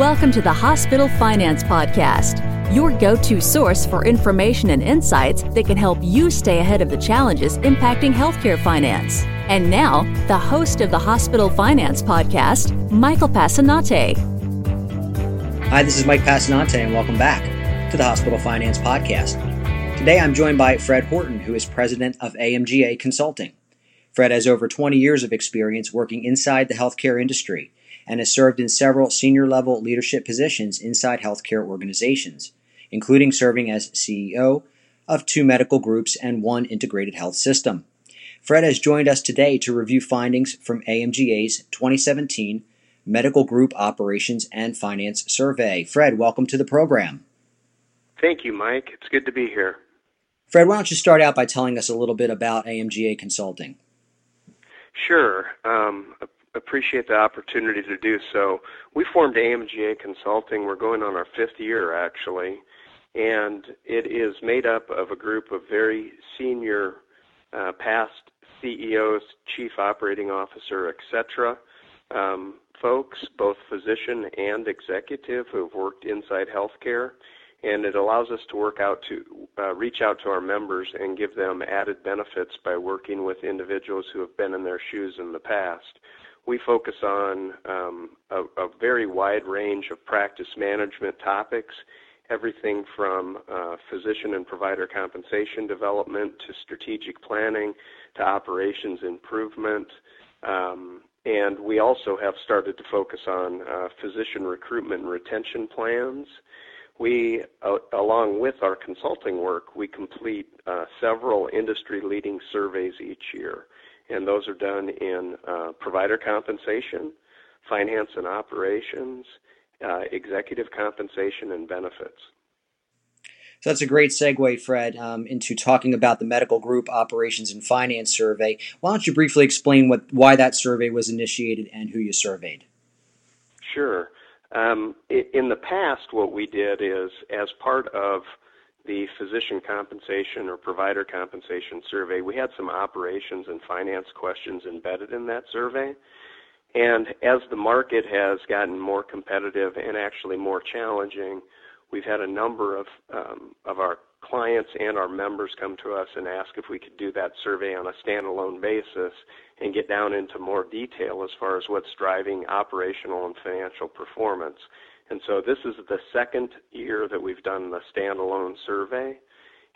Welcome to the Hospital Finance Podcast, your go to source for information and insights that can help you stay ahead of the challenges impacting healthcare finance. And now, the host of the Hospital Finance Podcast, Michael Passanante. Hi, this is Mike Passanante, and welcome back to the Hospital Finance Podcast. Today I'm joined by Fred Horton, who is president of AMGA Consulting. Fred has over 20 years of experience working inside the healthcare industry and has served in several senior level leadership positions inside healthcare organizations, including serving as CEO of two medical groups and one integrated health system. Fred has joined us today to review findings from AMGA's 2017 Medical Group Operations and Finance Survey. Fred, welcome to the program. Thank you, Mike. It's good to be here. Fred, why don't you start out by telling us a little bit about AMGA Consulting? Sure. Um, appreciate the opportunity to do so. We formed AMGA Consulting. We're going on our fifth year, actually, and it is made up of a group of very senior uh, past CEOs, chief operating officer, etc. Um, folks, both physician and executive, who have worked inside healthcare and it allows us to work out to uh, reach out to our members and give them added benefits by working with individuals who have been in their shoes in the past. We focus on um, a, a, very wide range of practice management topics, everything from uh, physician and provider compensation development to strategic planning to operations improvement. Um, and we also have started to focus on uh, physician recruitment and retention plans we, uh, along with our consulting work, we complete uh, several industry leading surveys each year. And those are done in uh, provider compensation, finance and operations, uh, executive compensation, and benefits. So that's a great segue, Fred, um, into talking about the medical group operations and finance survey. Why don't you briefly explain what why that survey was initiated and who you surveyed? Sure. Um, in the past, what we did is, as part of the physician compensation or provider compensation survey, we had some operations and finance questions embedded in that survey. And as the market has gotten more competitive and actually more challenging, we've had a number of um, of our clients and our members come to us and ask if we could do that survey on a standalone basis and get down into more detail as far as what's driving operational and financial performance. And so this is the second year that we've done the standalone survey.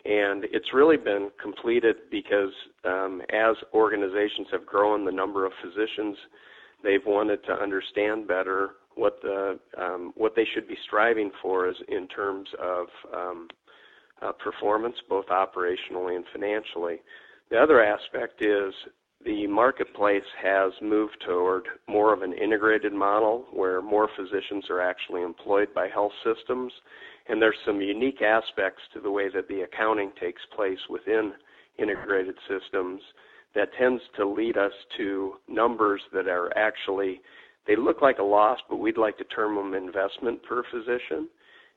And it's really been completed because um, as organizations have grown the number of physicians, they've wanted to understand better what the um, what they should be striving for is in terms of um, uh, performance, both operationally and financially. The other aspect is the marketplace has moved toward more of an integrated model where more physicians are actually employed by health systems. And there's some unique aspects to the way that the accounting takes place within integrated systems that tends to lead us to numbers that are actually, they look like a loss, but we'd like to term them investment per physician.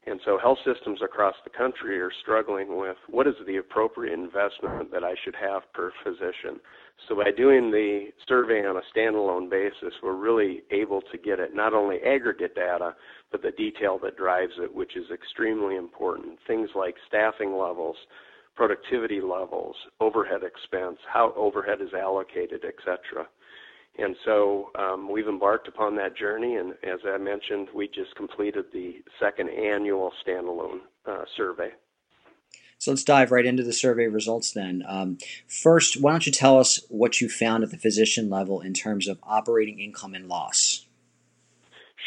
And so health systems across the country are struggling with what is the appropriate investment that I should have per physician. So by doing the survey on a standalone basis, we're really able to get at not only aggregate data, but the detail that drives it, which is extremely important. Things like staffing levels, productivity levels, overhead expense, how overhead is allocated, etc. And so um, we've embarked upon that journey, and as I mentioned, we just completed the second annual standalone uh, survey. So let's dive right into the survey results then. Um, first, why don't you tell us what you found at the physician level in terms of operating income and loss?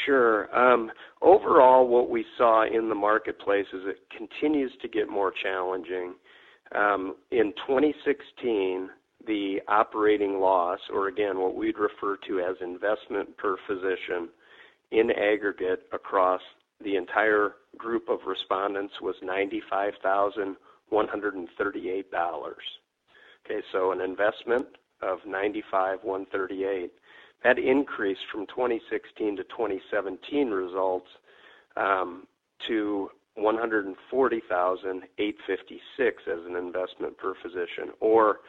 Sure. Um, overall, what we saw in the marketplace is it continues to get more challenging. Um, in 2016, the operating loss, or again, what we'd refer to as investment per physician, in aggregate across the entire group of respondents was $95,138. Okay, so an investment of 95,138. That increased from 2016 to 2017 results um, to 140,856 as an investment per physician, or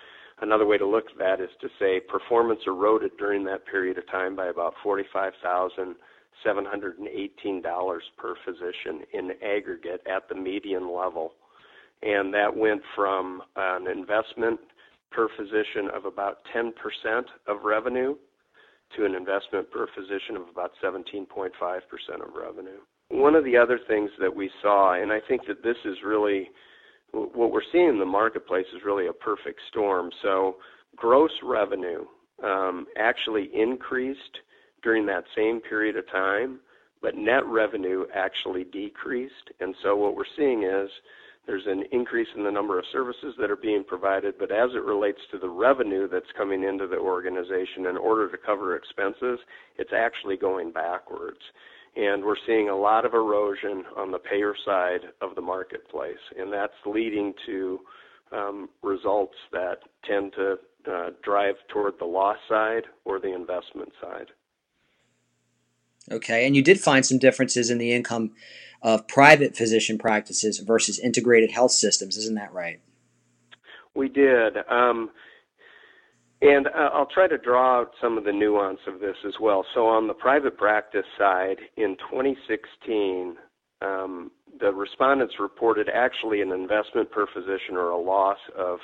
Another way to look at that is to say performance eroded during that period of time by about 45,000 $718 per physician in aggregate at the median level. And that went from an investment per physician of about 10% of revenue to an investment per physician of about 17.5% of revenue. One of the other things that we saw, and I think that this is really what we're seeing in the marketplace is really a perfect storm. So, gross revenue um, actually increased during that same period of time, but net revenue actually decreased. And so, what we're seeing is there's an increase in the number of services that are being provided, but as it relates to the revenue that's coming into the organization in order to cover expenses, it's actually going backwards. And we're seeing a lot of erosion on the payer side of the marketplace, and that's leading to um, results that tend to uh, drive toward the loss side or the investment side. Okay, and you did find some differences in the income of private physician practices versus integrated health systems. Isn't that right? We did. Um, and uh, I'll try to draw out some of the nuance of this as well. So, on the private practice side, in 2016, um, the respondents reported actually an investment per physician or a loss of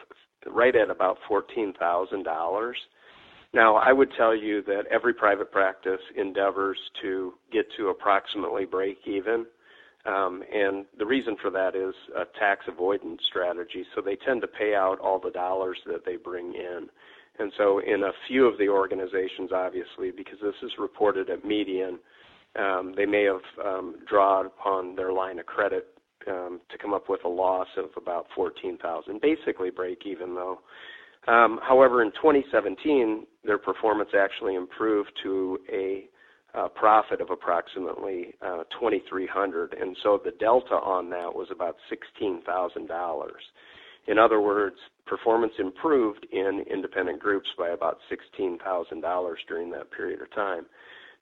right at about $14,000. Now, I would tell you that every private practice endeavors to get to approximately break even. Um, and the reason for that is a tax avoidance strategy. So they tend to pay out all the dollars that they bring in. And so, in a few of the organizations, obviously, because this is reported at median, um, they may have um, drawn upon their line of credit um, to come up with a loss of about 14,000, basically break even though. Um, however, in 2017, their performance actually improved to a uh, profit of approximately uh, 2,300, and so the delta on that was about $16,000. In other words, performance improved in independent groups by about $16,000 during that period of time.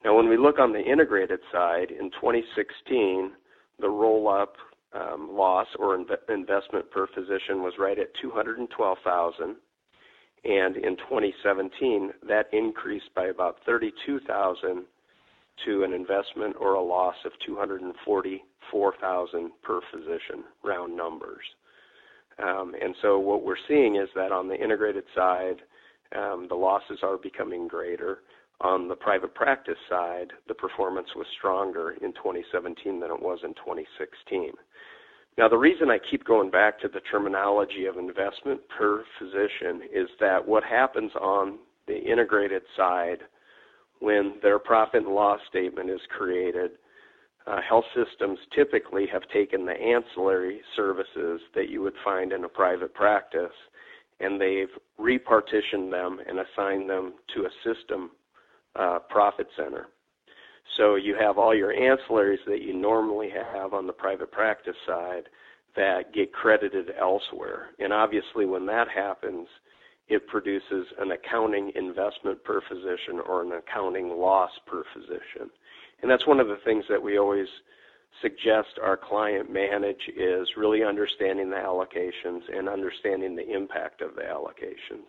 Now, when we look on the integrated side, in 2016, the roll-up um, loss or inv- investment per physician was right at 212,000, and in 2017, that increased by about 32,000 to an investment or a loss of 244,000 per physician, round numbers. Um, and so what we're seeing is that on the integrated side, um, the losses are becoming greater. On the private practice side, the performance was stronger in 2017 than it was in 2016. Now, the reason I keep going back to the terminology of investment per physician is that what happens on the integrated side when their profit and loss statement is created, uh, health systems typically have taken the ancillary services that you would find in a private practice and they've repartitioned them and assigned them to a system uh, profit center. So you have all your ancillaries that you normally have on the private practice side that get credited elsewhere. And obviously, when that happens, it produces an accounting investment per physician or an accounting loss per physician. And that's one of the things that we always suggest our client manage is really understanding the allocations and understanding the impact of the allocations.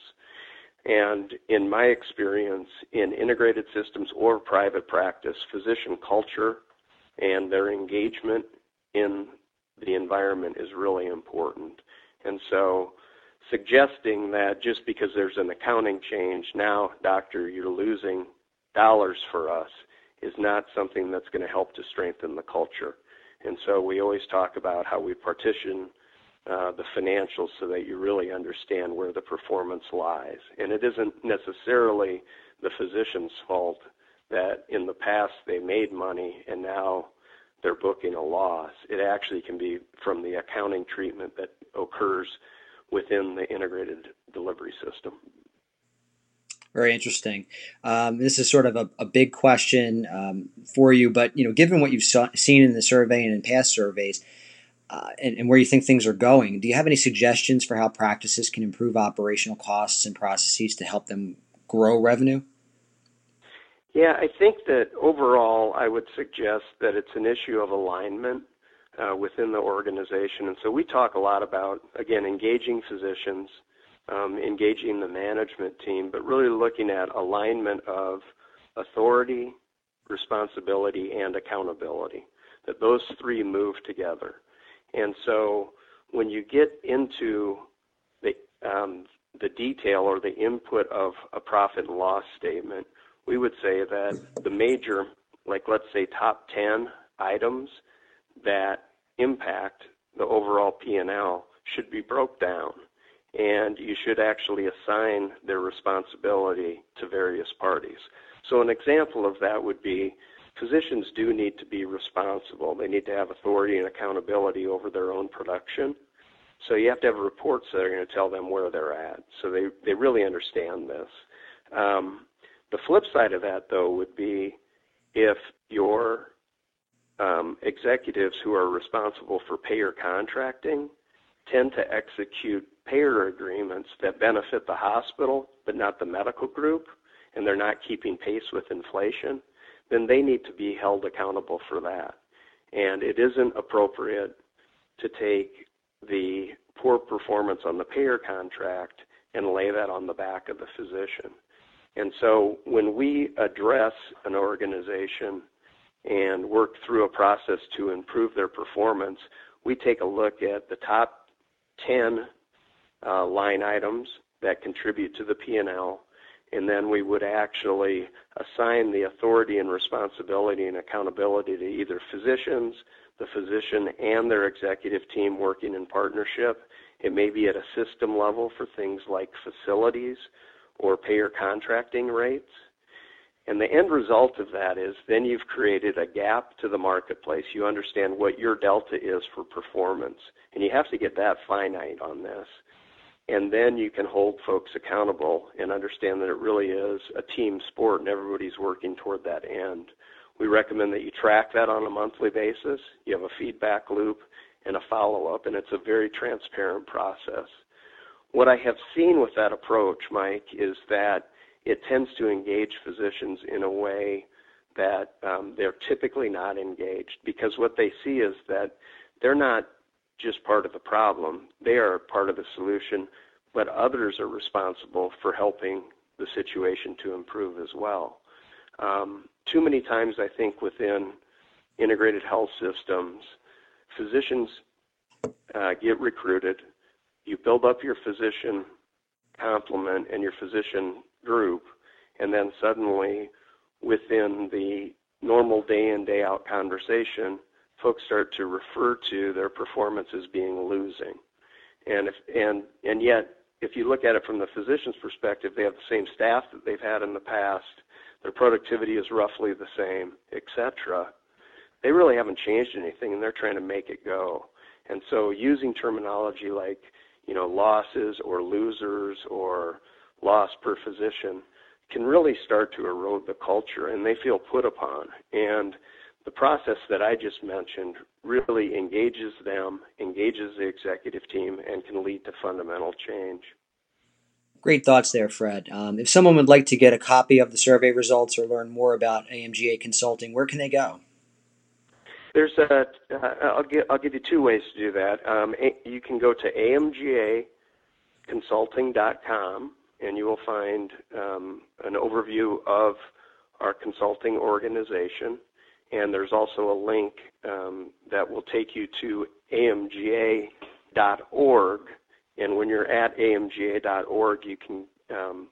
And in my experience in integrated systems or private practice, physician culture and their engagement in the environment is really important. And so suggesting that just because there's an accounting change, now, doctor, you're losing dollars for us, is not something that's going to help to strengthen the culture. And so we always talk about how we partition uh, the financials so that you really understand where the performance lies. And it isn't necessarily the physician's fault that in the past they made money and now they're booking a loss. It actually can be from the accounting treatment that occurs within the integrated delivery system. Very interesting. Um, this is sort of a, a big question um, for you, but you know, given what you've saw, seen in the survey and in past surveys, uh, and, and, where you think things are going, do you have any suggestions for how practices can improve operational costs and processes to help them grow revenue? Yeah, I think that overall, I would suggest that it's an issue of alignment uh, within the organization. And so we talk a lot about, again, engaging physicians, um, engaging the management team, but really looking at alignment of authority, responsibility, and accountability. That those three move together. And so when you get into the um, the detail or the input of a profit and loss statement, we would say that the major, like let's say top 10 items that impact the overall P&L should be broke down and you should actually assign their responsibility to various parties. So an example of that would be physicians do need to be responsible. They need to have authority and accountability over their own production. So you have to have reports that are going to tell them where they're at. So they, they really understand this. Um, the flip side of that, though, would be if your um, executives who are responsible for payer contracting tend to execute payer agreements that benefit the hospital but not the medical group, and they're not keeping pace with inflation, then they need to be held accountable for that. And it isn't appropriate to take the poor performance on the payer contract and lay that on the back of the physician. And so when we address an organization and work through a process to improve their performance, we take a look at the top 10 uh, line items that contribute to the P&L, and then we would actually assign the authority and responsibility and accountability to either physicians, the physician and their executive team working in partnership. It may be at a system level for things like facilities or payer contracting rates. And the end result of that is then you've created a gap to the marketplace. You understand what your delta is for performance. And you have to get that finite on this. And then you can hold folks accountable and understand that it really is a team sport and everybody's working toward that end. We recommend that you track that on a monthly basis. You have a feedback loop and a follow up, and it's a very transparent process. What I have seen with that approach, Mike, is that it tends to engage physicians in a way that um, they're typically not engaged because what they see is that they're not just part of the problem, they are part of the solution, but others are responsible for helping the situation to improve as well. Um, too many times, I think, within integrated health systems, physicians uh, get recruited, you build up your physician complement and your physician group, and then suddenly within the normal day in, day out conversation, folks start to refer to their performance as being losing. And if and and yet if you look at it from the physician's perspective, they have the same staff that they've had in the past, their productivity is roughly the same, etc. They really haven't changed anything and they're trying to make it go. And so using terminology like, you know, losses or losers or loss per physician can really start to erode the culture and they feel put upon. And the process that I just mentioned really engages them, engages the executive team, and can lead to fundamental change. Great thoughts there, Fred. Um, if someone would like to get a copy of the survey results or learn more about AMGA Consulting, where can they go? There's a. Uh, I'll give I'll give you two ways to do that. Um, you can go to amgaconsulting.com and you will find um, an overview of our consulting organization. And there's also a link um, that will take you to amga.org. And when you're at amga.org, you can um,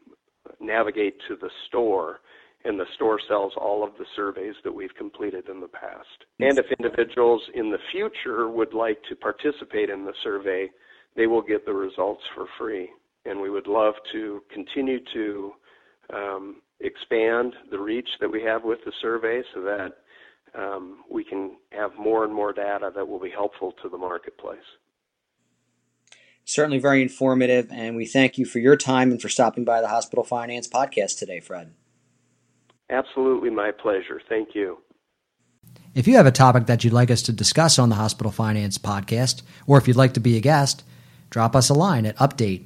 navigate to the store and the store sells all of the surveys that we've completed in the past. And if individuals in the future would like to participate in the survey, they will get the results for free and we would love to continue to um, expand the reach that we have with the survey so that um, we can have more and more data that will be helpful to the marketplace. Certainly very informative, and we thank you for your time and for stopping by the Hospital Finance Podcast today, Fred. Absolutely my pleasure. Thank you. If you have a topic that you'd like us to discuss on the Hospital Finance Podcast, or if you'd like to be a guest, drop us a line at update